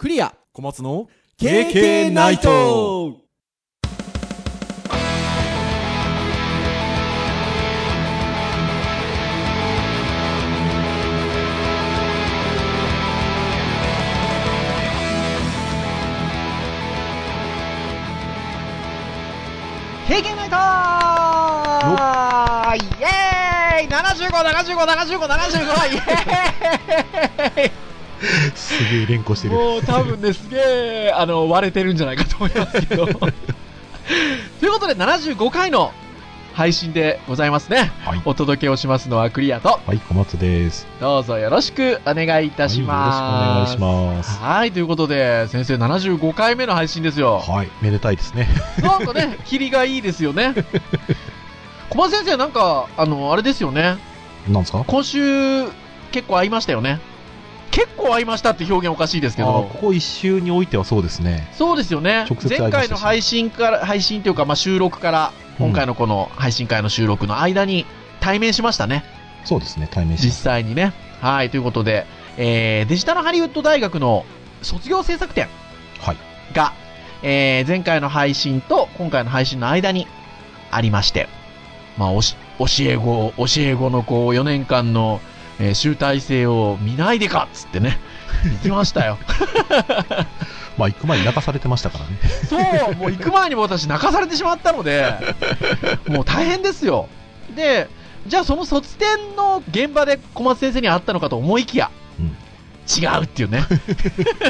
クリア小松の KK ナイト経験ナイトーイエーイ !75!75!75!75! イエーイすげえ連呼してる。もう多分ね、すげえ、あの、割れてるんじゃないかと思いますけど。ということで、75回の配信でございますね。はい。お届けをしますのはクリアと、はい、小松です。どうぞよろしくお願いいたします。はい、よろしくお願いします。はい、ということで、先生75回目の配信ですよ。はい、めでたいですね。なんかね、霧がいいですよね。小松先生、なんか、あの、あれですよね。なんですか？今週、結構会いましたよね。結構会いましたって表現おかしいですけどこ。こ一周においてはそうですね。そうですよね直。前回の配信から、配信というか、まあ、収録から、今回のこの配信会の収録の間に対面しましたね。そうですね、対面し実際にね。はい、ということで、えー、デジタルハリウッド大学の卒業制作展はい。が、えー、前回の配信と今回の配信の間にありまして、まあ、おし、教え子、教え子のこう、4年間の、えー集大成を見ないでかっつってね、行きましたよ。まあ、行く前に泣かされてましたからね。そう、もう行く前にも私泣かされてしまったので、もう大変ですよ。で、じゃあその卒展の現場で小松先生に会ったのかと思いきや、うん違うっていうね。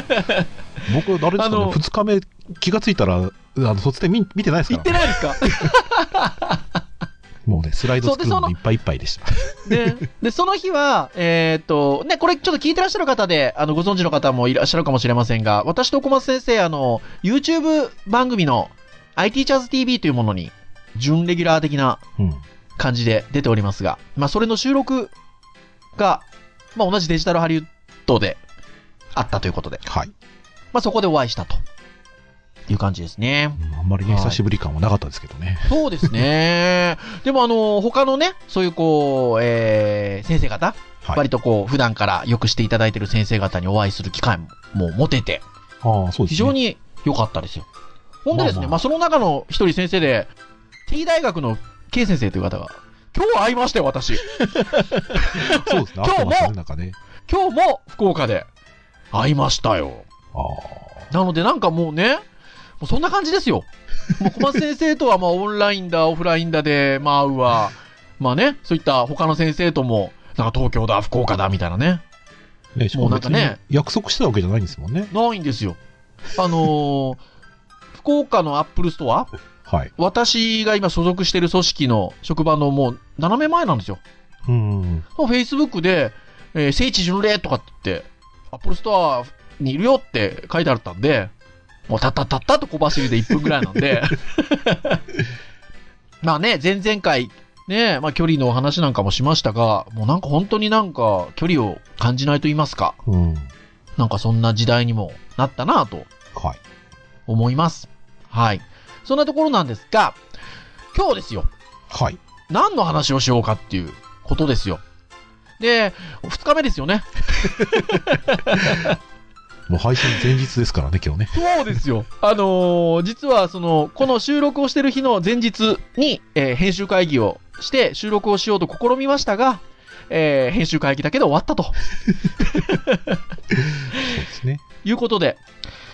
僕、あれですかね、あの2日目、気がついたら、あの、卒展見見てないですか行ってないですか？もうね、スライド作るのいっぱいいっぱいでした。で、で、その日は、えーっと、ね、これちょっと聞いてらっしゃる方で、あの、ご存知の方もいらっしゃるかもしれませんが、私と小松先生、あの、YouTube 番組の IT チャーズ TV というものに、準レギュラー的なうん。感じで出ておりますが、まあ、それの収録が、まあ、同じデジタルハリウッドであったということで、はい。まあ、そこでお会いしたという感じですね。うんあんまりね、はい久しぶり感はなかったですけどね。そうですね。でも、あの、他のね、そういうこう、えー、先生方、はい。割とこう、普段からよくしていただいている先生方にお会いする機会も持てて、ああ、そうですね。非常に良かったですよ。ほんでですね、まあ、まあまあその中の一人先生で、T 大学の K 先生という方が、今日会いましたよ、私。そうですね。今日もね。今日も福岡で会いましたよ。ああ。なのでなんかもうね、もうそんな感じですよ。もう小松先生とはまあオンラインだ、オフラインだで、まあ会うわ。まあね、そういった他の先生とも、なんか東京だ、福岡だ、みたいなね。ね、もうなんかね約束してたわけじゃないんですもんね。ないんですよ。あのー福岡のアップルストアはい。私が今所属してる組織の職場のもう斜め前なんですよ。うん。フェイスブックで、えー聖地巡礼とかって言って、アップルストアにいるよって書いてあったんで、もうたったたったと小走りで1分ぐらいなんで、まあね、前々回、ね、まあ距離のお話なんかもしましたが、もうなんか本当になんか距離を感じないと言いますか、うん。なんかそんな時代にもなったなとはい。思います。はい。そんなところなんですが、今日ですよ。はい。何の話をしようかっていうことですよ。で、二日目ですよね。もう配信前日ですからね、今日ね。そうですよ。あのー実はその、この収録をしてる日の前日に、えー編集会議をして収録をしようと試みましたが、えー編集会議だけで終わったとそうですね。いうことで、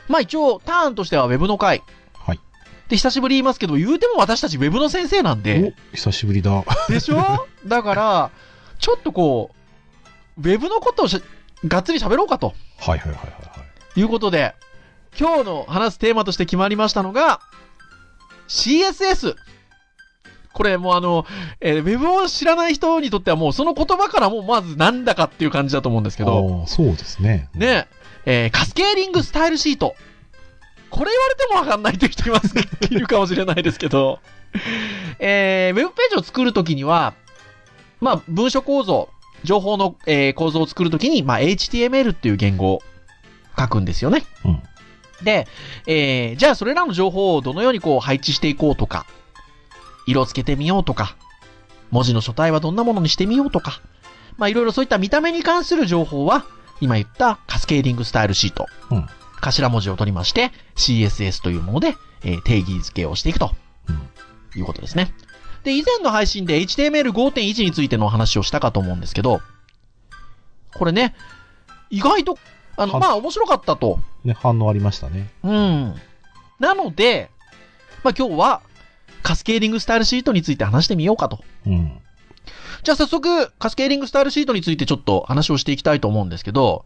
まあ一応ターンとしては Web の会。はい。で、久しぶり言いますけど、言うても私たち Web の先生なんで、お、久しぶりだ。でしょ？だから、ちょっとこう、ウェブのことをしがっつり喋ろうかとはいはいはいはいはい。いうことで、今日の話すテーマとして決まりましたのが、CSS。これもうあの、えーウェブを知らない人にとってはもうその言葉からもうまずなんだかっていう感じだと思うんですけど、そうですね。ね、えーカスケーリングスタイルシート。これ言われてもわかんないという人いますいるかもしれないですけど、えー、ウェブページを作るときには、まあ、文書構造、情報の、えー構造を作るときに、まあ、HTML っていう言語を書くんですよね。うん。で、えーじゃあそれらの情報をどのようにこう配置していこうとか、色をつけてみようとか、文字の書体はどんなものにしてみようとか、まあいろいろそういった見た目に関する情報は、今言ったカスケーディングスタイルシートうん頭文字を取りまして、CSS というもので、えー定義付けをしていくとうんいうことですね。で、以前の配信で HTML5.1 についてのお話をしたかと思うんですけど、これね、意外と、あの、はまあ面白かったと。ね、反応ありましたね。うん。なので、まあ今日は、カスケーリングスタイルシートについて話してみようかと。うん。じゃあ早速、カスケーリングスタイルシートについてちょっと話をしていきたいと思うんですけど、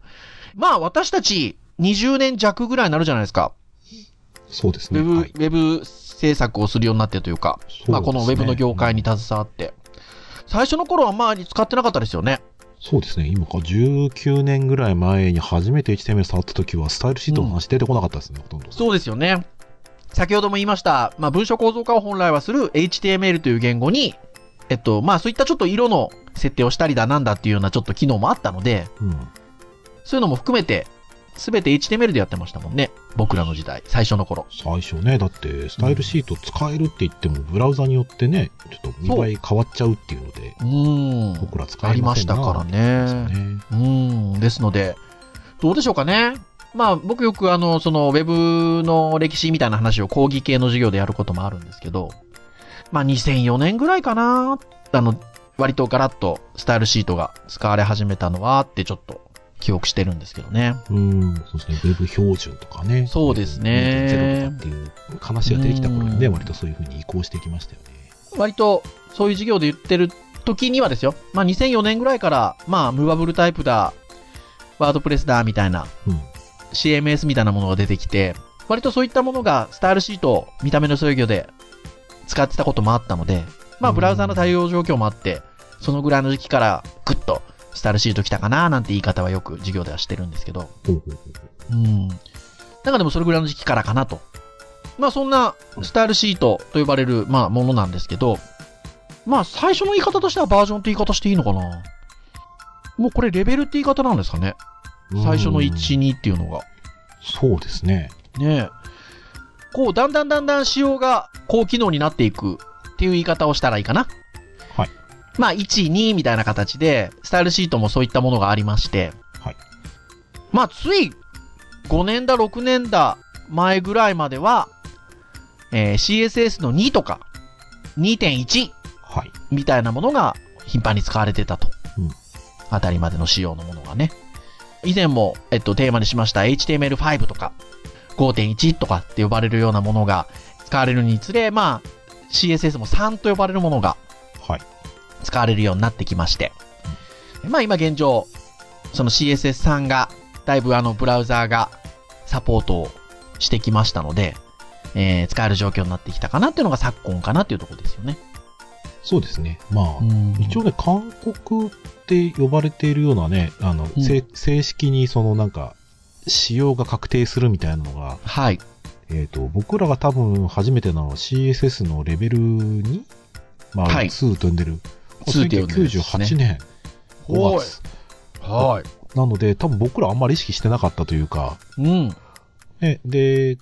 まあ私たち20年弱ぐらいになるじゃないですか。そうですね。ウェブ、はいウェブ制作をするようになってというか、まあこのウェブの業界にうん携わって。最初の頃はあんまり使ってなかったですよね。そうですね。今か19年ぐらい前に初めて HTML 触った時は、スタイルシートの話出てこなかったですね、ほとんど。そうですよね。先ほども言いました、まあ文章構造化を本来はする HTML という言語に、えっと、まあそういったちょっと色の設定をしたりだなんだっていうようなちょっと機能もあったので、うん。そういうのも含めて、すべて HTML でやってましたもんね。僕らの時代、最初の頃。最初ね、だって、スタイルシート使えるって言っても、ブラウザによってね、ちょっと見栄え変わっちゃうっていうので、うーん。僕ら使ありましたからね。すね。うーん。ですので、どうでしょうかね。まあ僕よくあの、そのウェブの歴史みたいな話を講義系の授業でやることもあるんですけど、まあ2004年ぐらいかな。あの、割とガラッとスタイルシートが使われ始めたのはってちょっと記憶してるんですけどね。うん、そうですね。ウェブ標準とかね。そうですね2.0とかっていう話が出てきた頃にね、うん割とそういう風に移行してきましたよね。割とそういう授業で言ってる時にはですよ。まあ2004年ぐらいから、まあムーバブルタイプだ、ワードプレスだみたいなうん。CMS みたいなものが出てきて、割とそういったものがスタイルシートを見た目の制御で使ってたこともあったので、まあうんブラウザの対応状況もあって、そのぐらいの時期からグッとスタイルシート来たかななんて言い方はよく授業ではしてるんですけど、ほうん。なんかでもそれぐらいの時期からかなと。まあそんなスタイルシートと呼ばれる、まあものなんですけど、まあ最初の言い方としてはバージョンって言い方していいのかなもうこれレベルって言い方なんですかねう最初の1、うん2っていうのが。そうですね。ねえ。こう、だんだんだんだん仕様が高機能になっていくっていう言い方をしたらいいかな。はい。まあ、1、2みたいな形で、スタイルシートもそういったものがありまして。はい。まあ、つい5年だ、6年だ前ぐらいまでは、えー CSS の2とか2.1はい。みたいなものが頻繁に使われてたと。うんあたりまでの仕様のものがね。以前も、えっと、テーマにしました HTML5 とか5.1とかって呼ばれるようなものが使われるにつれ、まあ、CSS も3と呼ばれるものがはい。使われるようになってきまして。まあ今現状、その CSS3 が、だいぶあのブラウザーがサポートをしてきましたので、えー使える状況になってきたかなっていうのが昨今かなっていうところですよね。そうですね。まあ、一応ね、韓国って呼ばれているようなね、あの、うんせ正式にそのなんか、仕様が確定するみたいなのが、はい。えっ、と、僕らが多分初めてなのは CSS のレベル 2? まあ、はい2と呼んでる。2って呼んでるやつですね1998年5はい月。はい。なので、多分僕らあんまり意識してなかったというか、うん。ね、で、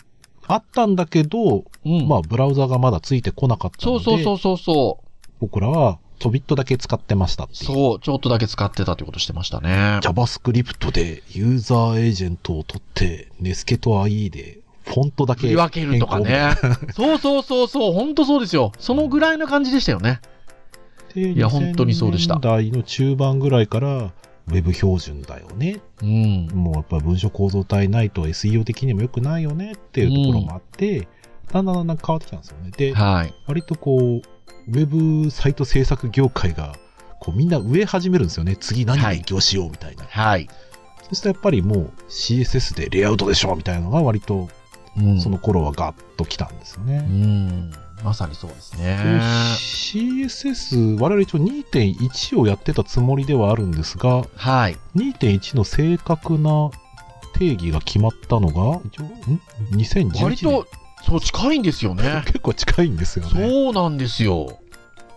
あったんだけど、うん。まあ、ブラウザがまだついてこなかったので、そうそうそうそうそう。僕らはちょびっとだけ使ってました。そう、ちょっとだけ使ってたってことしてましたね。JavaScript でユーザーエージェントを取って、ネスケと IE でフォントだけ振り分けるとかね。そうそうそうそう、ほんとそうですよ。そのぐらいな感じでしたよね。いいや本当にそうでした2000年代の中盤ぐらいから、ウェブ標準だよね。うん。もうやっぱり文書構造体ないと SEO 的にも良くないよねっていうところもあって、だんだんだんだん変わってきたんですよね。で、はい。割とこう、ウェブサイト制作業界が、こうみんな植え始めるんですよね。次何勉強しようみたいな。はい。そうするとやっぱりもう CSS でレイアウトでしょみたいなのが割とうん。その頃はガッと来たんですよね。うん。まさにそうですね。CSS、我々一応2.1をやってたつもりではあるんですが、はい。2.1の正確な定義が決まったのが、一応、ん ?2011 年。割と、そう、近いんですよね。結構近いんですよね。そうなんですよ。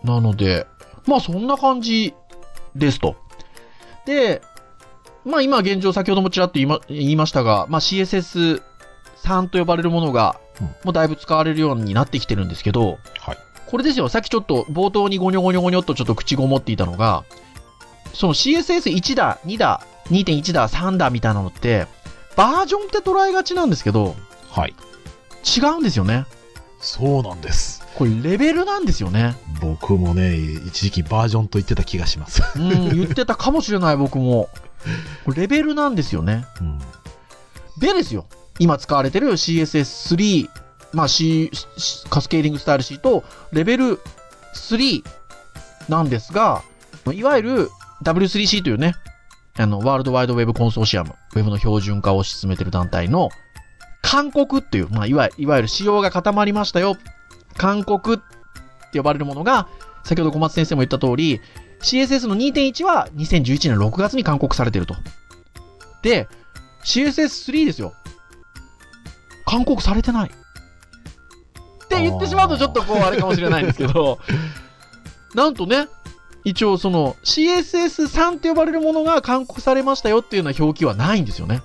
なので、まあそんな感じですと。で、まあ今現状先ほどもちらっと言いましたが、まあ CSS3 と呼ばれるものがうん、もうだいぶ使われるようになってきてるんですけど、はい。これですよ、さっきちょっと冒頭にゴニョゴニョゴニョっとちょっと口ごもっていたのが、その CSS1 だ、2だ、2.1だ、3だみたいなのって、バージョンって捉えがちなんですけど、はい。違うんですよね。そうなんです。これレベルなんですよね。僕もね、一時期バージョンと言ってた気がします。うん、言ってたかもしれない僕も。レベルなんですよね。うん。でですよ、今使われてる CSS3、まあ C、カスケーディングスタイルシート、レベル3なんですが、いわゆる W3C というね、あの、ワールドワイドウェブコンソーシアム、ウェブの標準化を進めてる団体の、勧告っていう、まあ、いわゆる、仕様が固まりましたよ。勧告って呼ばれるものが、先ほど小松先生も言った通り、CSS の2.1は2011年6月に勧告されてると。で、CSS3 ですよ。勧告されてない。って言ってしまうとちょっとこうあれかもしれないんですけど、なんとね、一応その CSS3 って呼ばれるものが勧告されましたよっていうような表記はないんですよね。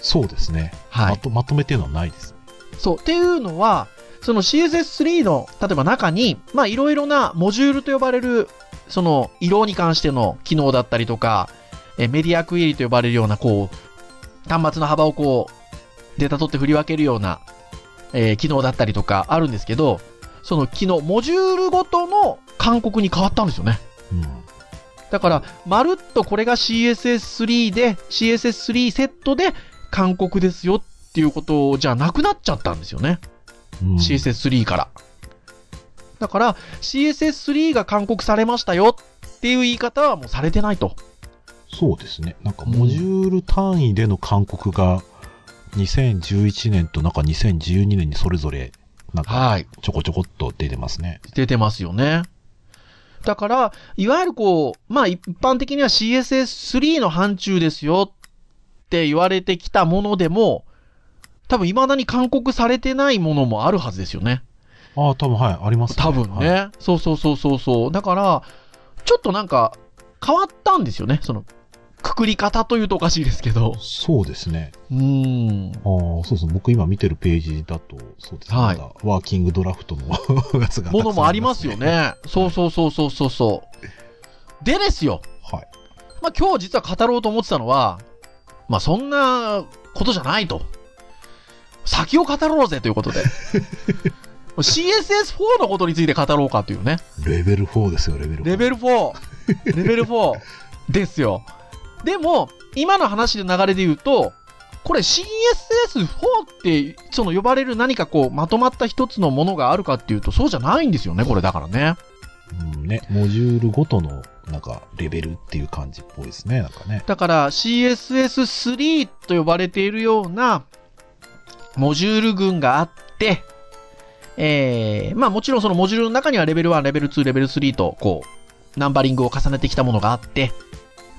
そうですね。はい。まとまとめてるのはないです。そう。っていうのは、その CSS3 の、例えば中に、まあいろいろなモジュールと呼ばれる、その色に関しての機能だったりとか、えメディアクエリと呼ばれるような、こう、端末の幅をこう、データ取って振り分けるような、えー機能だったりとかあるんですけど、その機能、モジュールごとの勧告に変わったんですよね。うん。だから、まるっとこれが CSS3 で、CSS3 セットで勧告ですよっていうことじゃなくなっちゃったんですよね。うん CSS3 から。だから、CSS3 が勧告されましたよっていう言い方はもうされてないと。そうですね。なんか、モジュール単位での勧告が、2011年となんか2012年にそれぞれ、なんか、はい。ちょこちょこっと出てますね。出てますよね。だから、いわゆるこう、まあ一般的には CSS3 の範疇ですよって言われてきたものでも、多分未だに勧告されてないものもあるはずですよね。ああ、多分はい、ありますね。多分ね。はいそうそうそうそうそう。だから、ちょっとなんか変わったんですよね。その、くくり方というとおかしいですけど。そうですね。うーん。ああ、そうそう。僕今見てるページだと、そうですね。はいワーキングドラフトのやつが。ものもありますよ。ね。そうそうそうそうそうそう。でですよ。はい。まあ今日実は語ろうと思ってたのは、まあそんなことじゃないと。先を語ろうぜということで。CSS4 のことについて語ろうかというね。レベル4ですよ、レベル4。レベル4。レベル4ですよ。でも、今の話で流れで言うと、これ CSS4 って、その呼ばれる何かこう、まとまった一つのものがあるかっていうと、そうじゃないんですよね、これだからね。うんね、モジュールごとの、なんか、レベルっていう感じっぽいですね、なんかね。だから CSS3 と呼ばれているような、モジュール群があって、えー、まあもちろんそのモジュールの中にはレベル1、レベル2、レベル3と、こう、ナンバリングを重ねてきたものがあって、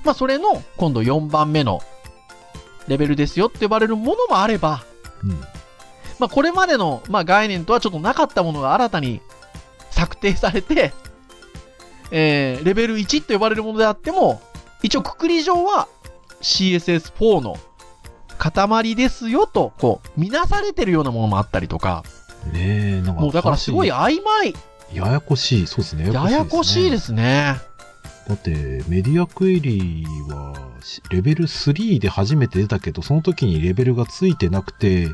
まあそれの今度4番目のレベルですよって呼ばれるものもあれば、うん。まあこれまでの、まあ、概念とはちょっとなかったものが新たに策定されて、えー、レベル1と呼ばれるものであっても、一応くくり上は CSS4 の塊ですよと、こう、見なされてるようなものもあったりとか、ねえ、なんか、もうだからすごい曖昧、ややこしい。そうですね。。ややこしいですすね。だって、メディアクエリは、しレベル3で初めて出たけど、その時にレベルがついてなくて、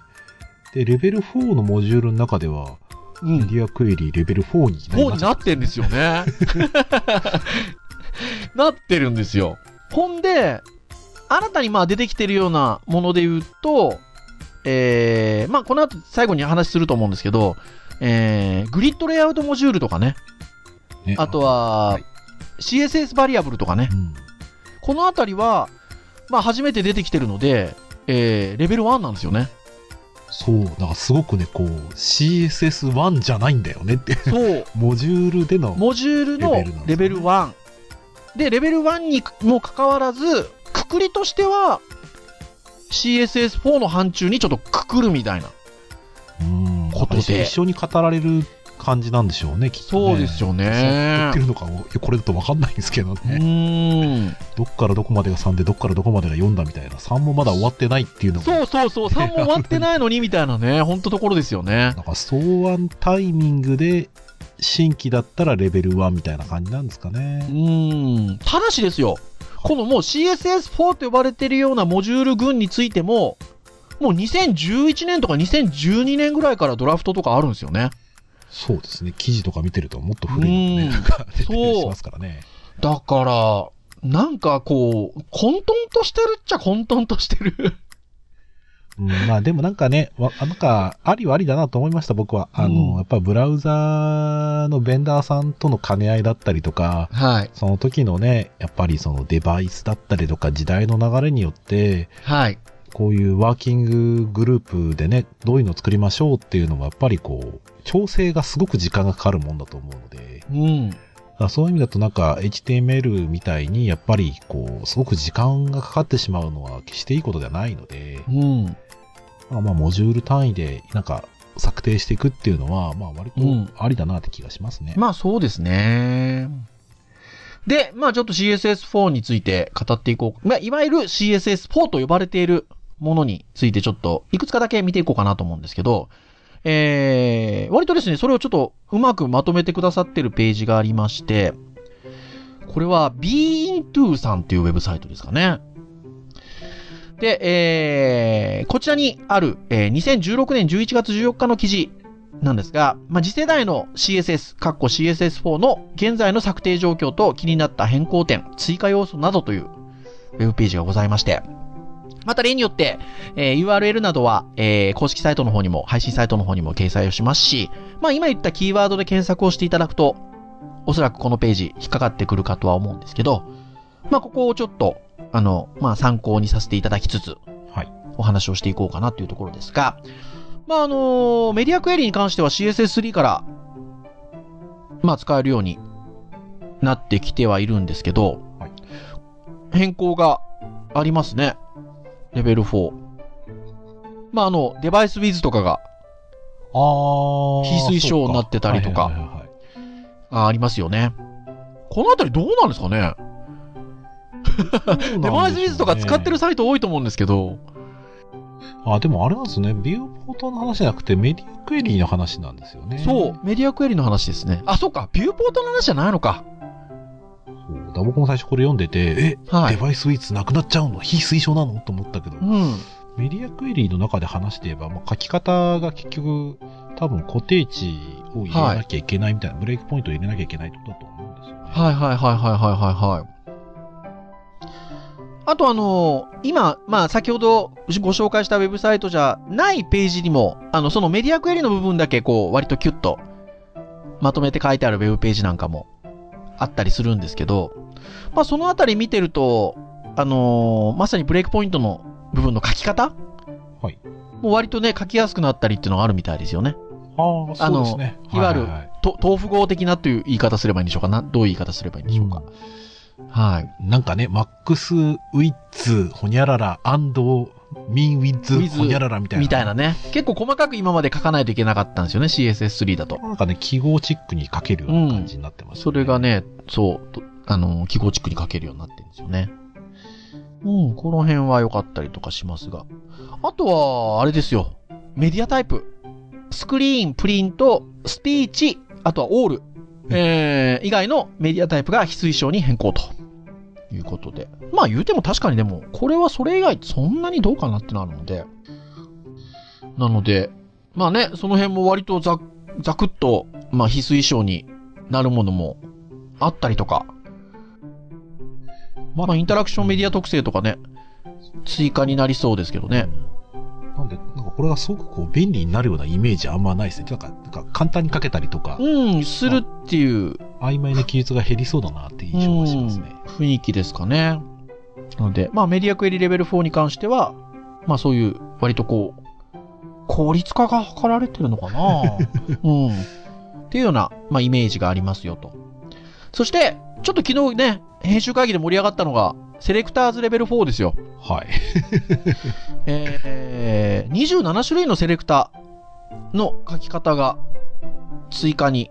で、レベル4のモジュールの中では、うん。メディアクエリレベル4に4になってんですよね。なってるんですよ。ほんで、新たにまあ出てきてるようなもので言うと、えー、まあこの後最後に話すると思うんですけど、えー、グリッドレイアウトモジュールとかね、ねあとは、はい CSS バリアブルとかねう、ん。このあたりは、まあ初めて出てきてるので、えー、レベル1なんですよね。そう、だからすごくね、こう、CSS1 じゃないんだよねって。そう。モジュールでの、モジュールのレベルなんですねレベル1。で、レベル1にもかかわらず、くくりとしては、CSS4 の範疇にちょっとくくるみたいな。うん、ことで一緒に語られる感じなんでしょうね、きっと、ね。そうですよねってるのかこれだと分かんないんですけどうね。どっからどこまでが3で、どっからどこまでが4だみたいな。3もまだ終わってないっていうのが、そうそうそう、3も終わってないのにみたいなね、ほんとところですよね。なんか草案タイミングで、新規だったらレベル1みたいな感じなんですかうね。ーん。ただしですよ、このもう CSS4 と呼ばれているようなモジュール群についても、もう2011年とか2012年ぐらいからドラフトとかあるんですよね。そうですね。記事とか見てるともっと古いのね、うんなんか出てたりそうしますからね。だから、なんかこう、混沌としてるっちゃ混沌としてる。うん、まあでもなんかね、わなんか、ありはありだなと思いました、僕は。あの、うんやっぱブラウザーのベンダーさんとの兼ね合いだったりとか、はい。その時のね、やっぱりそのデバイスだったりとか時代の流れによって、はい。こういうワーキンググループでね、どういうのを作りましょうっていうのもやっぱりこう、調整がすごく時間がかかるもんだと思うので、うん。そういう意味だとなんか HTML みたいにやっぱりこう、すごく時間がかかってしまうのは決していいことではないので、うん。まあまあモジュール単位でなんか策定していくっていうのは、まあ割とうんありだなって気がしますね。まあそうですね。で、まあちょっと CSS4 について語っていこう。まあいわゆる CSS4 と呼ばれているものについてちょっといくつかだけ見ていこうかなと思うんですけど、えー、割とですね、それをちょっとうまくまとめてくださってるページがありまして、これは Beinto さんっていうウェブサイトですかね。で、えー、こちらにある、えー2016年11月14日の記事なんですが、まあ、次世代の CSS、カッコ CSS4 の現在の策定状況と気になった変更点、追加要素などというウェブページがございまして、また例によって、えー URL などは、えー公式サイトの方にも、配信サイトの方にも掲載をしますし、まあ今言ったキーワードで検索をしていただくと、おそらくこのページ引っかかってくるかとは思うんですけど、まあここをちょっと、あの、まあ参考にさせていただきつつ、はい。お話をしていこうかなというところですが、まあ、あのメディアクエリに関しては CSS3 から、まあ、使えるようになってきてはいるんですけど、はい変更がありますね。レベル4。まあ、あの、デバイスウィズとかがあー。非推奨になってたりとかはいはいはいはいあありますよね。このあたりどうなんですかね？デバイスウィズとか使ってるサイト多いと思うんですけど、あ、でもあれなんですね。ビューポートの話じゃなくてメディアクエリーの話なんですよね。そう、メディアクエリの話ですね。あ、そっか、ビューポートの話じゃないのか。そうだ僕も最初これ読んでて、え、はいデバイスウィズなくなっちゃうの？非推奨なの？と思ったけど、うん。メディアクエリーの中で話して言えば、まあ、書き方が結局、多分固定値を入れなきゃいけないみたいな、ブレイクポイントを入れなきゃいけないってことだと思うんですよね。はいはいはいはいはいはいはい。あとあの今、まあ先ほどご紹介したウェブサイトじゃないページにも、あの、そのメディアクエリの部分だけこう、割とキュッとまとめて書いてあるウェブページなんかもあったりするんですけど、まあそのあたり見てると、あのまさにブレイクポイントの部分の書き方はい。もう割とね、書きやすくなったりっていうのがあるみたいですよね。ああ、そうですね。いわゆるはいはいはいと豆腐語的なという言い方すればいいんでしょうかな？どういう言い方すればいいんでしょうか？はい。なんかね、マックスウィッツ、ほにゃらら、アンド、ミンウィッツ、with ほにゃららみたいな。みたいなね。結構細かく今まで書かないといけなかったんですよね、CSS3 だと。なんかね、記号チックに書けるような感じになってます、それが、ね、そう、とあの、記号チックに書けるようになってるんですよね。うん、この辺は良かったりとかしますが。あとは、あれですよ。メディアタイプ。スクリーン、プリント、スピーチ、あとはオール。えー、以外のメディアタイプが非推奨に変更と。いうことで。まあ言うても確かにでも、これはそれ以外そんなにどうかなってなるので。なので、まあね、その辺も割とざ、ざくっと、まあ非推奨になるものもあったりとか。まあインタラクションメディア特性とかね、追加になりそうですけどね。なんで、なんかこれがすごくこう便利になるようなイメージあんまないですね。なんか、なんか簡単に書けたりとか、うん、するっていう曖昧な記述が減りそうだなっていう印象がしますね。うん雰囲気ですかね。なので、まあメディアクエリレベル4に関しては、まあそういう割とこう、効率化が図られてるのかな うん。っていうような、まあイメージがありますよと。そして、ちょっと昨日ね、編集会議で盛り上がったのが、セレクターズレベル4ですよ。はい。えー、27種類のセレクターの書き方が追加に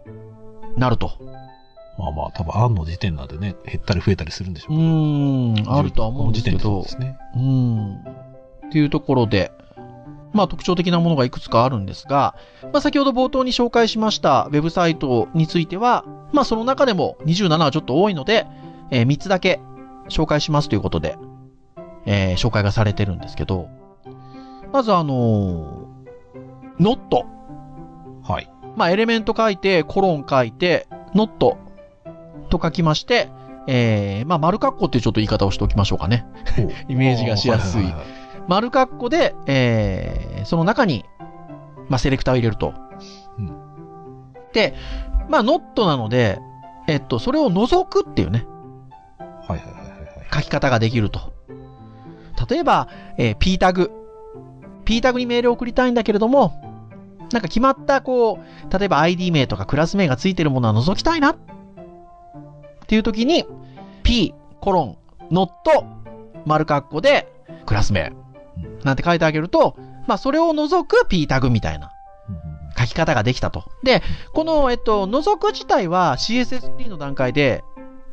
なると。まあまあ、多分、案の時点なんでね、減ったり増えたりするんでしょううけど。ーん、あるとは思うんですけどね。うん。っていうところで、まあ特徴的なものがいくつかあるんですが、まあ先ほど冒頭に紹介しましたウェブサイトについては、まあその中でも27はちょっと多いので、え3つだけ紹介しますということで、えー紹介がされてるんですけど、まずあのー、ノット。はい。まあ、エレメント書いて、コロン書いて、ノットと書きまして、えー、まあ、丸括弧っていうちょっと言い方をしておきましょうかね。イメージがしやすいはははは丸括弧で、えー、その中に、まあ、セレクターを入れると。うんで、まあ、ノットなので、えっと、それを除くっていうね、はいはい。書き方ができると。例えば、えー P タグ。P タグにメールを送りたいんだけれども、なんか決まった、こう、例えば ID 名とかクラス名がついてるものは除きたいなっていう時に、P、コロン、ノット、丸括弧で、クラス名、なんて書いてあげると、まあ、それを除く P タグみたいな書き方ができたと。で、この、えっと、除く自体は CSS3 の段階で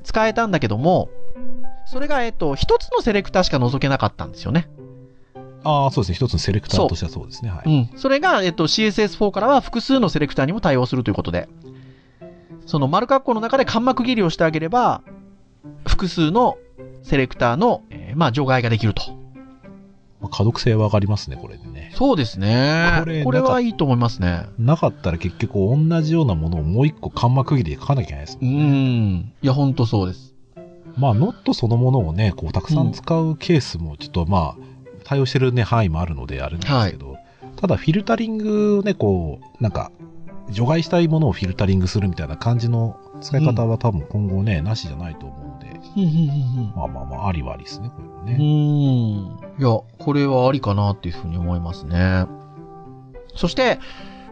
使えたんだけども、それが、えっと、一つのセレクターしか除けなかったんですよね。ああ、そうですね。一つのセレクターとしてはそうですね。はい。うん。それが、えっと、CSS4 からは複数のセレクターにも対応するということで、その丸括弧の中で間幕切りをしてあげれば、複数のセレクターの、えーまあ、除外ができると。まあ可読性は上がりますね、これでね。そうですね。これこれはいいと思いますね。なかったら結局同じようなものをもう一個間幕切りで書かなきゃいけないですうもんね。ん。いや、ほんとそうです。まあ、ノットそのものをね、こう、たくさん使うケースも、ちょっとまあ、対応してるね、範囲もあるので、あれなんですけど、ただ、フィルタリングをね、こう、なんか、除外したいものをフィルタリングするみたいな感じの使い方は多分今後ね、なしじゃないと思うので、まあまあまあ、ありはありですね、これもうね。ん。いや、これはありかなっていうふうに思いますね。そして、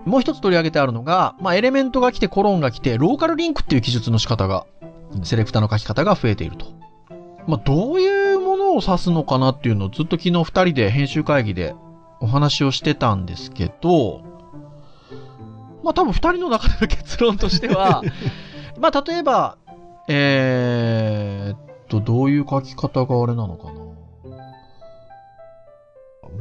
もう一つ取り上げてあるのが、まあ、エレメントが来て、コロンが来て、ローカルリンクっていう記述の仕方が、セレクターの書き方が増えていると。まあ、どういうものを指すのかなっていうのをずっと昨日二人で編集会議でお話をしてたんですけど、まあ、多分二人の中での結論としては、まあ、例えば、えーっと、どういう書き方があれなのかな。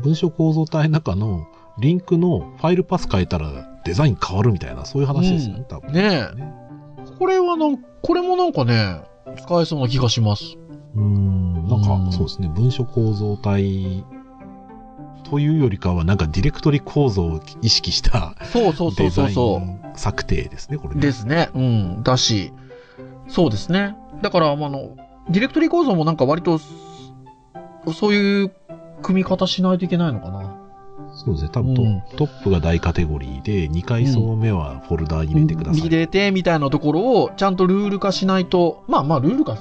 文章構造体の中のリンクのファイルパス変えたらデザイン変わるみたいな、そういう話ですよね、うん多分。ねえこれはなん、これもなんかね、使えそうな気がします。うーん、なんうんかそうですね、文書構造体というよりかは、なんかディレクトリ構造を意識したそうそうそうそうそン策定ですね、これう。ね。ですね。うん。だし、そうですね。だから、まああの、ディレクトリ構造もなんか割と、そういう組み方しないといけないのかな。そうですね、多分ト,、うんトップが大カテゴリーで、2階層目はフォルダーに入れてください。入れて、みたいなところを、ちゃんとルール化しないと、まあまあ、ルール化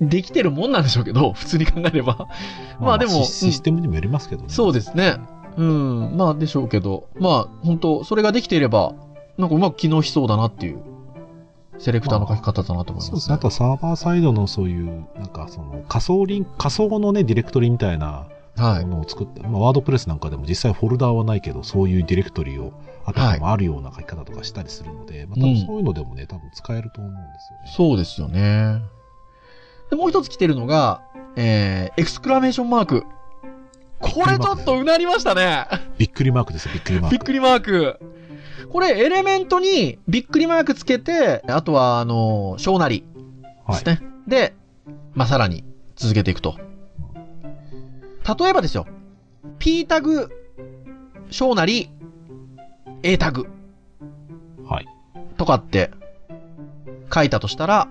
できてるもんなんでしょうけど、普通に考えれば。まあでもシシステムにもよりますけどね。そうですね。うん、まあでしょうけど、まあ本当それができていれば、なんかうまく機能しそうだなっていう、セレクターの書き方だなと思います、そうですね。あとはサーバーサイドのそういう、なんかその仮想リンク、仮想のね、ディレクトリみたいなはい。ものを作った、まあ、ワードプレスなんかでも実際フォルダーはないけど、そういうディレクトリをあたかもあるような書き方とかしたりするので、まあ、多分そういうのでもね、多分使えると思うんですよね。そうですよね。で、もう一つ来てるのが、えー、エクスクラメーションマーク。これちょっとうなりましたね。びっくりマークですよ、びっくりマーク。びっくりマーク。これ、エレメントにびっくりマークつけて、あとは、あの、小なりはい。ですね。で、まあ、さらに続けていくと。例えばですよ。P タグ、小なり、A タグはい。とかって書いたとしたら、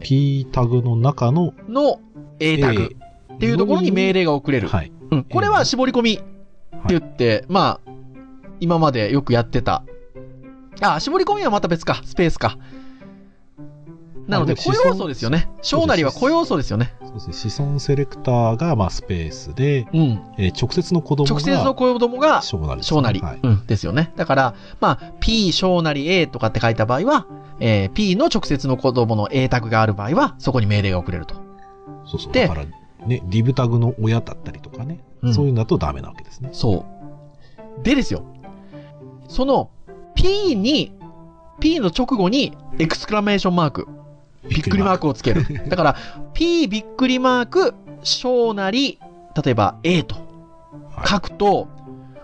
P タグの中のの A タグっていうところに命令が送れる。はい。うん。これは絞り込みって言って、まあ、今までよくやってた。あ、絞り込みはまた別か。スペースか。なので、あでも個要素ですよね。小なりは個要素ですよね。そうですね。子孫セレクターが、まあ、スペースで、うん。えー直接の子供が、直接の子供が小なりね小なり。はい。うん。ですよね。だから、まあ、P 小なり A とかって書いた場合は、えー P の直接の子供の A タグがある場合は、そこに命令が送れると。そうそう。でだから、ね、リブタグの親だったりとかね、うんそういうのだとダメなわけですね。そう。でですよ。その P に、P の直後にエクスクラメーションマーク、びっくりマークをつける。だから、P びっくりマーク、小なり、例えば A とはい書くと、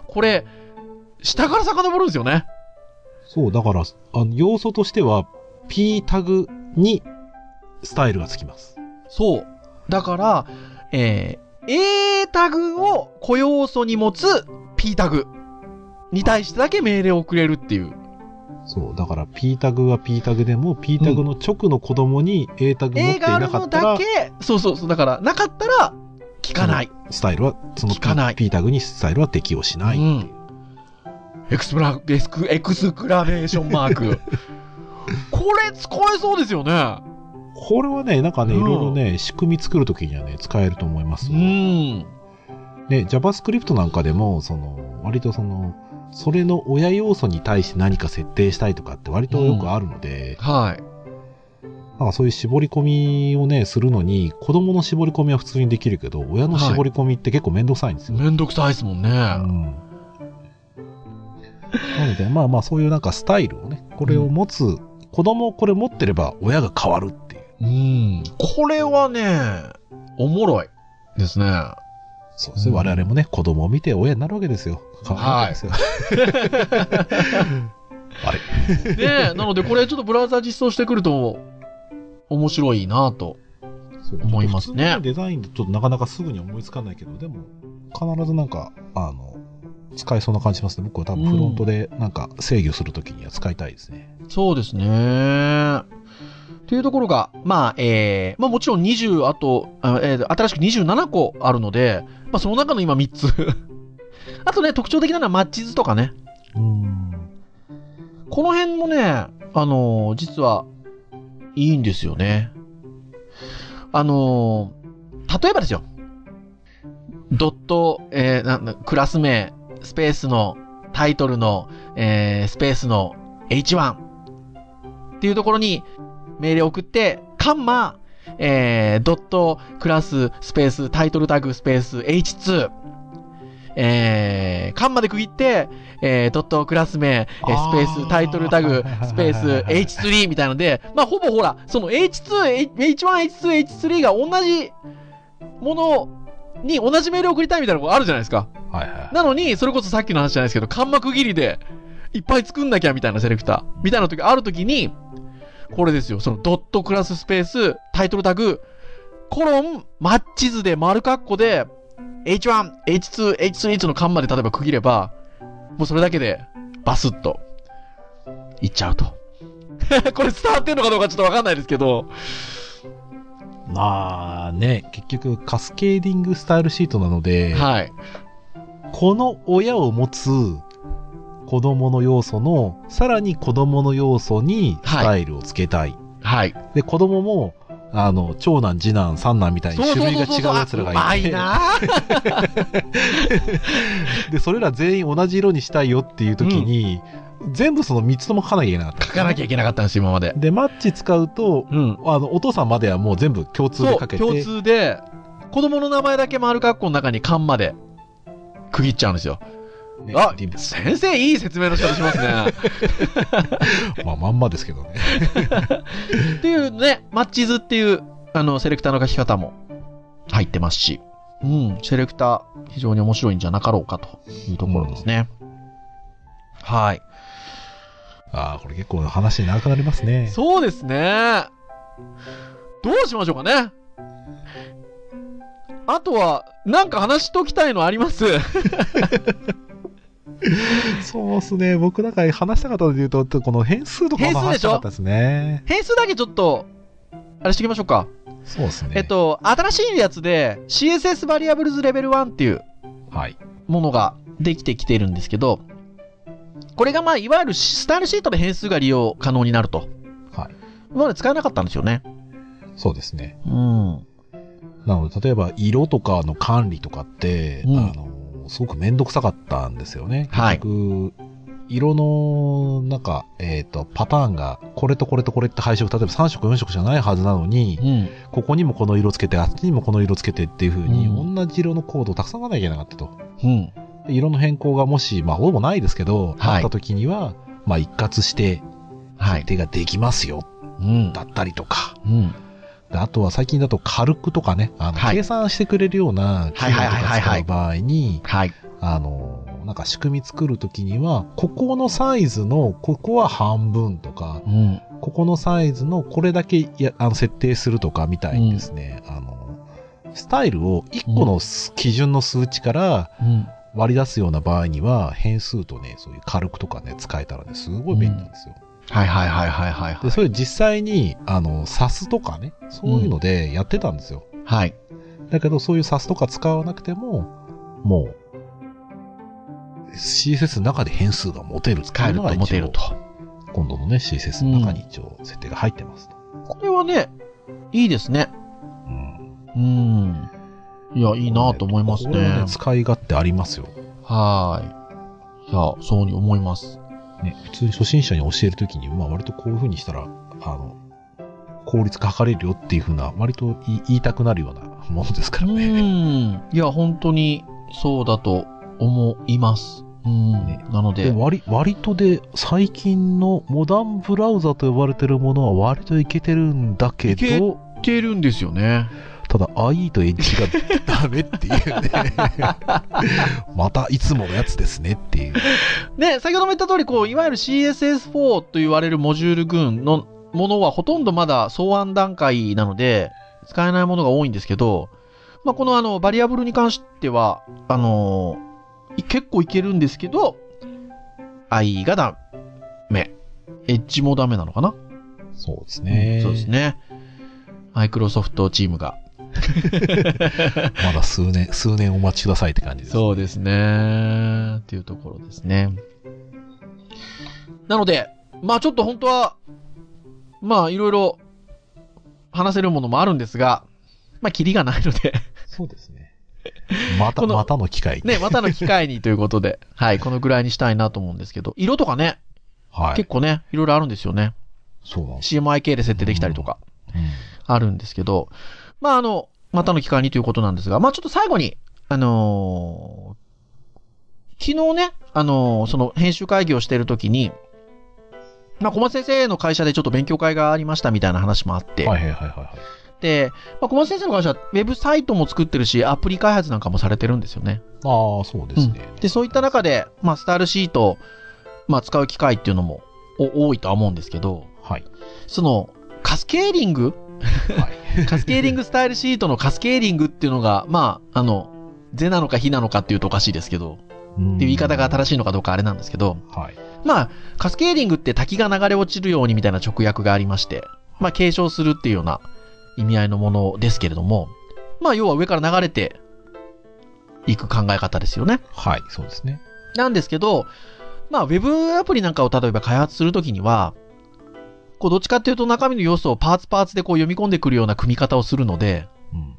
これ、下から遡るんですよね。そう、だから、あの要素としては、P タグにスタイルがつきます。そう。だから、えー A タグを個要素に持つ P タグに対してだけ命令を送れるっていう。そう。だから P タグは P タグでも、P タグの直の子供に A タグ持っていなかったらだ、け、そうそうそう、だからなかったら効かない。スタイルは、その効かない P, P タグにスタイルは適用しない。うん。エクスプラ、エクスエクスクラメーションマーク。これ使えそうですよね。これはね、なんかね、うんいろいろね、仕組み作るときにはね、使えると思いますよ。ん。で、JavaScript なんかでも、その、割とその、それの親要素に対して何か設定したいとかって割とよくあるので、はい。なんかそういう絞り込みをね、するのに、子供の絞り込みは普通にできるけど、親の絞り込みって結構めんどくさいんですよ。めんどくさいですもんね。うん。なので、まあまあそういうなんかスタイルをね、これを持つ、子供これ持ってれば親が変わるっていう。うん。これはね、おもろいですね。そうですね。うん我々もね、子供を見て親になるわけですよ。変わるわけですよ。あれねえ、なのでこれちょっとブラウザ実装してくると、面白いなと。思いますねデザインでちょっとなかなかすぐに思いつかないけど、でも、必ずなんか、あの、使えそうな感じしますね。僕は多分フロントでなんか制御するときには使いたいですね。そうですね。というところが、まあ、えー、まあもちろん20、あと、あえー新しく27個あるので、まあその中の今3つ。あとね、特徴的なのはマッチ図とかね。うん。この辺もね、あのー実は、いいんですよね。あのー例えばですよ。ドット、えーななクラス名、スペースのタイトルの、えースペースの H1 っていうところに命令を送って、カンマ、えードットクラススペースタイトルタグスペース H2 えー、カンマで区切って、えー、ドットクラス名、えースペースタイトルタグ、スペース H3 みたいので、まあ、ほぼほら、その H2、H1、H2、H3 が同じものに同じメールを送りたいみたいなのがあるじゃないですか。はいはい。なのに、それこそさっきの話じゃないですけど、カンマ区切りで、いっぱい作んなきゃみたいなセレクター、みたいな時がある時に、これですよ、そのドットクラススペース、タイトルタグ、コロン、マッチ図で丸括弧で、H1、H2、H3 のカンマで例えば区切れば、もうそれだけで、バスッと、いっちゃうと。これ伝わってんのかどうかちょっとわかんないですけど、まあね、結局カスケーディングスタイルシートなので、はい。この親を持つ子供の要素の、さらに子供の要素にスタイルをつけたい。はい。で、子供も、あの、長男、次男、三男みたいに種類が違うやつらがいて、うまいな で、それら全員同じ色にしたいよっていう時に、全部その3つとも書かなきゃいけなかった。書かなきゃいけなかったんです、今まで。で、マッチ使うと、うん。あの、お父さんまではもう全部共通でそう、かけて、共通で、子供の名前だけ丸括弧の中にカンマで区切っちゃうんですよ。ねあ先生いい説明の仕方しますね。まあ、まんまですけどね。っていうね、マッチ図っていう、あの、セレクターの書き方も入ってますし、うん、セレクター非常に面白いんじゃなかろうかというところですね。はい。ああ、これ結構話長くなりますね。そうですね。どうしましょうかね。あとは、なんか話しときたいのあります そうですね。僕なんか話したかったので言うと、この変数とかも話したかったですね。変数だけちょっと、あれしておきましょうか。そうですね。えっ、と、新しいやつで CSS バリアブルズレベル1っていうはい。ものができてきているんですけど、これがまあ、いわゆるスタイルシートで変数が利用可能になると。はい。今まで使えなかったんですよね。そうですね。うん。なので、例えば色とかの管理とかって、うんあの、すごくめんどくさかったんですよね。はい色の、なんか、えっ、と、パターンが、これとこれとこれって配色、例えば3色4色じゃないはずなのに、うん。ここにもこの色つけて、あっちにもこの色つけてっていう風に、うん同じ色のコードをたくさん書かなきゃいけなかったと。うん。で色の変更がもし、まあ、ほぼないですけど、はいあった時には、まあ、一括して、はい。設定ができますよ、うん。だったりとか。うん。であとは最近だと、カルクとかね、あの、はい計算してくれるような機能とか使う場合に、はい。あの、なんか仕組み作るときには、ここのサイズの、ここは半分とか、うん。ここのサイズのこれだけやあの設定するとかみたいにですね、あの、スタイルを1個の基準の数値からうん。割り出すような場合には、変数とね、そういう軽くとかね、使えたらね、すごい便利なんですよ。はいはいはいはいはい、はい。で、それ実際に、あの、SAS とかね、そういうのでやってたんですよ。はい。だけど、そういう SAS とか使わなくても、もう、CSS の中で変数が持てる使える持てると。今度のね、CSS の中に一応設定が入ってますと。これはね、いいですね。うん。うん。いや、いいなと思いますねこれはね。使い勝手ありますよ。はい。いや、そうに思います。ね、普通に初心者に教えるときに、まあ割とこういう風にしたら、あの、効率化図れるよっていう風な、割と言いたくなるような ものですかうらね。ん。いや、本当にそうだと思います。うん。ねなので、で割割とで、最近のモダンブラウザと呼ばれてるものは割といけてるんだけいけてるんですよね。ただ IE とエッジが ダメっていうね。またいつものやつですねっていう。で、先ほども言った通り、こう、いわゆる CSS4 と言われるモジュール群のものはほとんどまだ草案段階なので、使えないものが多いんですけど、まあ、このあの、バリアブルに関しては、あのーい結構いけるんですけど、IE がダメ。エッジもダメなのかな、そうですね。そうですね。マイクロソフトチームが。まだ数年、数年お待ちくださいって感じです。そうですね。っていうところですね。なので、まあちょっと本当は、まあいろいろ話せるものもあるんですが、まあキリがないので、そうですね。また、またの機会に。ね、またの機会にということで、はい、このぐらいにしたいなと思うんですけど、色とかね、はい。結構ね、いろいろあるんですよね。そうなんです CMYK で設定できたりとか、うんあるんですけど、まああの、またの機会にということなんですが、まあちょっと最後に、あのー昨日ね、あのーその編集会議をしているときに、まあ小松先生の会社でちょっと勉強会がありましたみたいな話もあって、はいはいはいはいはい。で、まあ、小松先生の会社はウェブサイトも作ってるし、アプリ開発なんかもされてるんですよね。ああ、そうですね。で、そういった中で、まあスタイルシートを、まあ使う機会っていうのもお多いとは思うんですけど、はい。その、カスケーリングはい。カスケーリングスタイルシートのカスケーリングっていうのが、まあ、あの、是なのか非なのかっていうとおかしいですけど、っていうっていう言い方が正しいのかどうかあれなんですけど、はい。まあ、カスケーリングって滝が流れ落ちるようにみたいな直訳がありまして、まあ、継承するっていうような意味合いのものですけれども、まあ、要は上から流れていく考え方ですよね。はい、そうですね。なんですけど、まあ、ウェブアプリなんかを例えば開発するときには、こう、どっちかっていうと中身の要素をパーツパーツでこう読み込んでくるような組み方をするので、うん。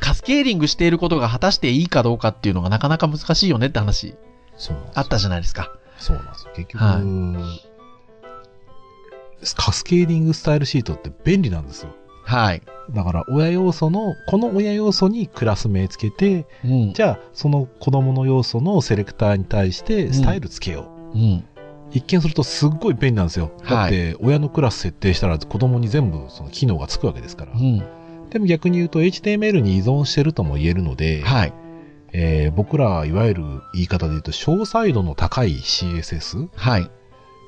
カスケーリングしていることが果たしていいかどうかっていうのがなかなか難しいよねって話あったじゃないですか。そうなんですよ。結局、はカスケーディングスタイルシートって便利なんですよ。はい。だから、親要素の、この親要素にクラス名つけて、うん。じゃあ、その子供の要素のセレクターに対してスタイルつけよう。うん。一見するとすっごい便利なんですよ。だはいって、親のクラス設定したら子供に全部その機能がつくわけですから。うん。でも逆に言うと HTML に依存してるとも言えるので、はい。えー僕らいわゆる言い方で言うと詳細度の高い CSS、はい。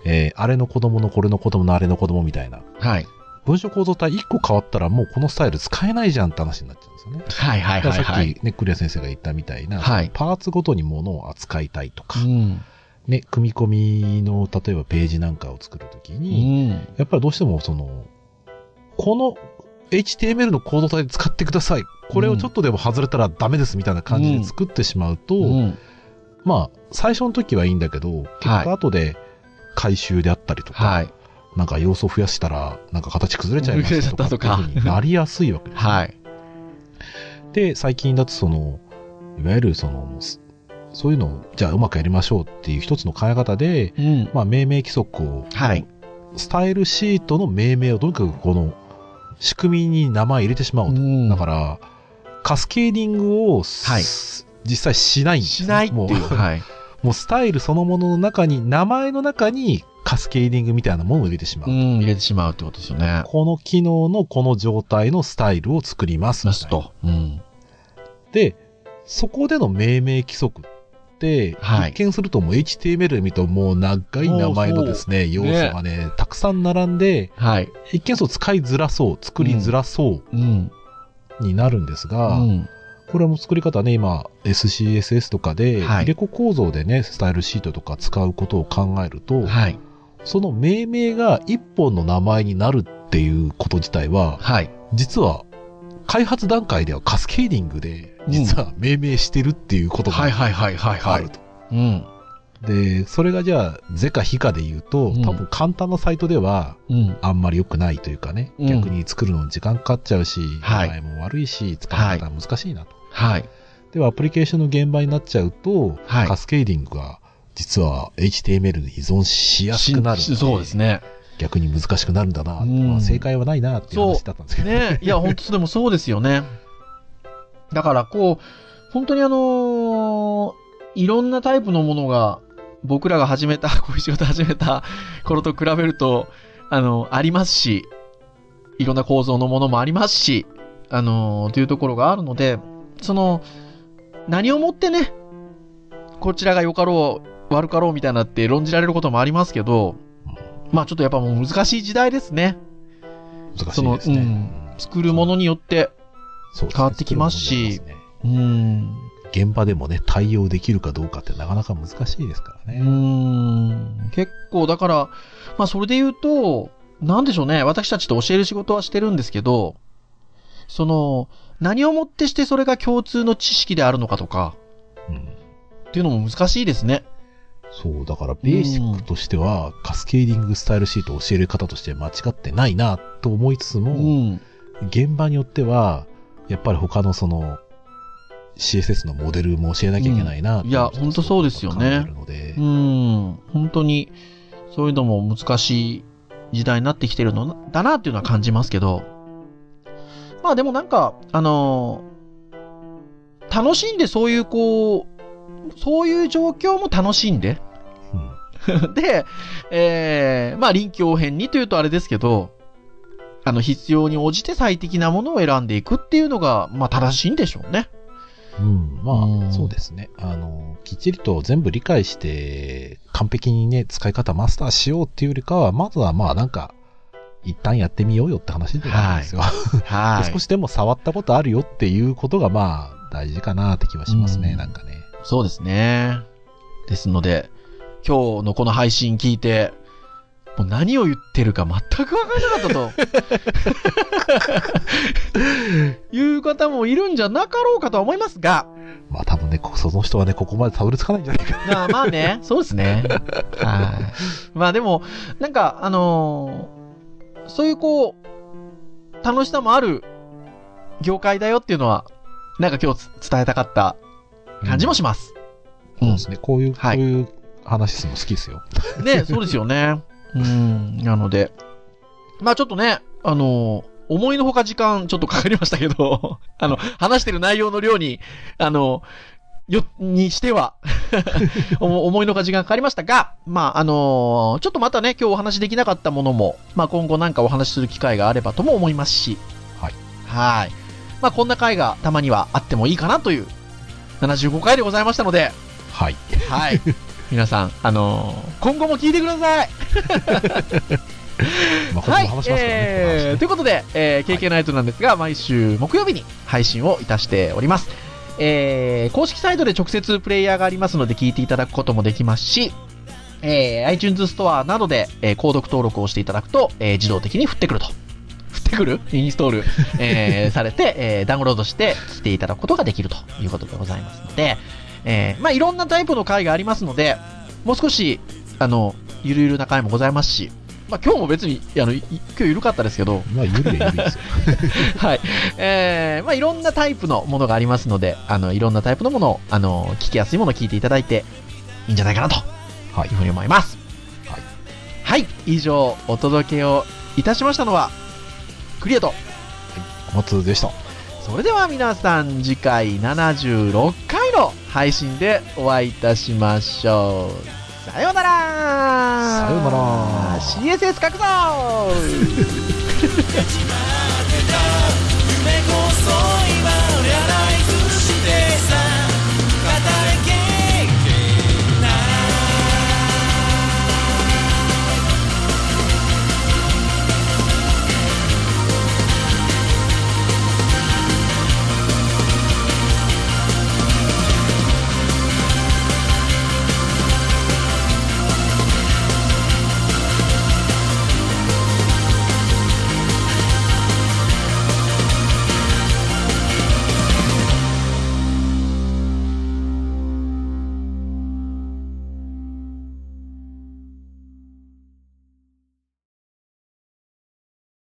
えーあれの子供のこれの子供のあれの子供みたいな。はい。文章構造体1個変わったらもうこのスタイル使えないじゃんって話になっちゃうんですよね。はい。はい。はい。だからさっはい。きね、クリア先生が言ったみたいな、はいパーツごとにものを扱いたいとか、うん。ね、組み込みの例えばページなんかを作るときうに、ん。やっぱりどうしてもその、この HTML のコード体で使ってください。これをちょっとでも外れたらダメですみたいな感じで作ってしまうと、うん。まあ、最初の時はいいんだけど、結はい果後で回収であったりとか、はい。なんか要素を増やしたら、なんか形崩れちゃいましたとかなりやすいわけです、はい。で、最近だとその、いわゆるその、すそういうのを、じゃあうまくやりましょうっていう一つの考え方で、うん。まあ、命名規則を、はい。スタイルシートの命名をとにかくこの、仕組みに名前入れてしまおうと。うんだから、カスケーディングを、はい実際しないんですしないってもういう。はい。もうスタイルそのものの中に、名前の中にカスケーディングみたいなものを入れてしまう。うん。入れてしまうってことですよね。この機能のこの状態のスタイルを作りますみたいな。ラスト。うん。で、そこでの命名規則って、はい。一見するともう HTML で見るともう長い名前のですね、要素がね、たくさん並んで、はい。一見そう使いづらそう、作りづらそううん。になるんですが、うんこれも作り方ね、今、SCSS とかで、入れ子構造でね、スタイルシートとか使うことを考えると、はい、その命名が一本の名前になるっていうこと自体は、はい、実は、開発段階ではカスケーディングで、実は命名してるっていうことがあると。で、それがじゃあ、是か非かで言うと、多分簡単なサイトでは、あんまり良くないというかね、うん、逆に作るのに時間かかっちゃうし、名前も悪いし、使い方難しいなと。はい。では、アプリケーションの現場になっちゃうと、はい、カスケーディングが実は HTML に依存しやすくなるそうですね。逆に難しくなるんだな、まあ、正解はないなっていう話だったんですけどね。いや、本当でもそうですよね。だから、こう、本当にあのー、いろんなタイプのものが、僕らが始めた、こういう仕事始めた頃と比べると、あの、ありますし、いろんな構造のものもありますし、あのー、というところがあるので、その、何をもってね、こちらが良かろう、悪かろうみたいなって論じられることもありますけど、まあちょっとやっぱもう難しい時代ですね。難しいですね。うん、作るものによって変わってきますし、う、ね、ん。現場でもね、対応できるかどうかってなかなか難しいですからね。うん。結構だから、まあそれで言うと、なんでしょうね。私たちと教える仕事はしてるんですけど、その、何をもってしてそれが共通の知識であるのかとか、うん、っていうのも難しいですね。そう、だからベーシックとしては、カスケーディングスタイルシートを教える方として間違ってないなと思いつつも、うん、現場によっては、やっぱり他のその、CSS のモデルも教えなきゃいけないな、うん、いや、本当そうですよね。うん。本当に、そういうのも難しい時代になってきてるのだなっていうのは感じますけど、まあでもなんか、あのー、楽しんでそういうこう、そういう状況も楽しんで、うん、で、えー、まあ臨機応変にというとあれですけど、あの必要に応じて最適なものを選んでいくっていうのが、まあ正しいんでしょうね。うん、まあ、うん、そうですね。あの、きっちりと全部理解して、完璧にね、使い方マスターしようっていうよりかは、まずはまあなんか、一旦やってみようよって話ではあるんですよ。はい。少しでも触ったことあるよっていうことがまあ大事かなって気はしますね、うん、なんかね。そうですね。ですので、今日のこの配信聞いて、もう何を言ってるか全くわからなかったと。いう方もいるんじゃなかろうかとは思いますが。まあ多分ね、その人はね、ここまでたどり着かないんじゃないかな。まあね、そうですね。はい。まあでも、なんか、あのー、そういうこう、楽しさもある業界だよっていうのは、なんか今日伝えたかった感じもします。うん、そうですね。こういう、はい、こういう話するの好きですよ。ね、そうですよね。うん、なので、まあちょっとね、あの思いのほか時間ちょっとかかりましたけど、あの、話してる内容の量に、あの、よ、にしては 思いのほか時間かかりましたが、まあ、あのー、ちょっとまたね、今日お話できなかったものも、まあ、今後なんかお話しする機会があればとも思いますし、はい。はい。まあ、こんな回がたまにはあってもいいかなという75回でございましたので、はい。はい。皆さん、あのー、今後も聞いてください。まあ、はい、えー、ということで、えー、KK ナイトなんですが、はい、毎週木曜日に配信をいたしております。えー、公式サイトで直接プレイヤーがありますので聞いていただくこともできますし、えー、iTunes ストアなどで、えー、購読登録をしていただくと、えー、自動的に降ってくると。降ってくる？インストール、えー、されて、えー、ダウンロードして聞いていただくことができるということでございますので、えー、まあ、いろんなタイプの回がありますので、もう少し、あの、ゆるゆるな回もございますし、まあ、今日も別に、あの、今日緩かったですけど。まあ、ゆるゆるですよ。はい。えー、まあ、いろんなタイプのものがありますので、あの、いろんなタイプのものを、あの、聞きやすいものを聞いていただいて、いいんじゃないかなと、はい、いうふうに思います。はい。はい。以上、お届けをいたしましたのは、クリアと、はい、小松でした。それでは皆さん次回76回の配信でお会いいたしましょう。さようなら。さようなら。CSS 書くぞ夢こそ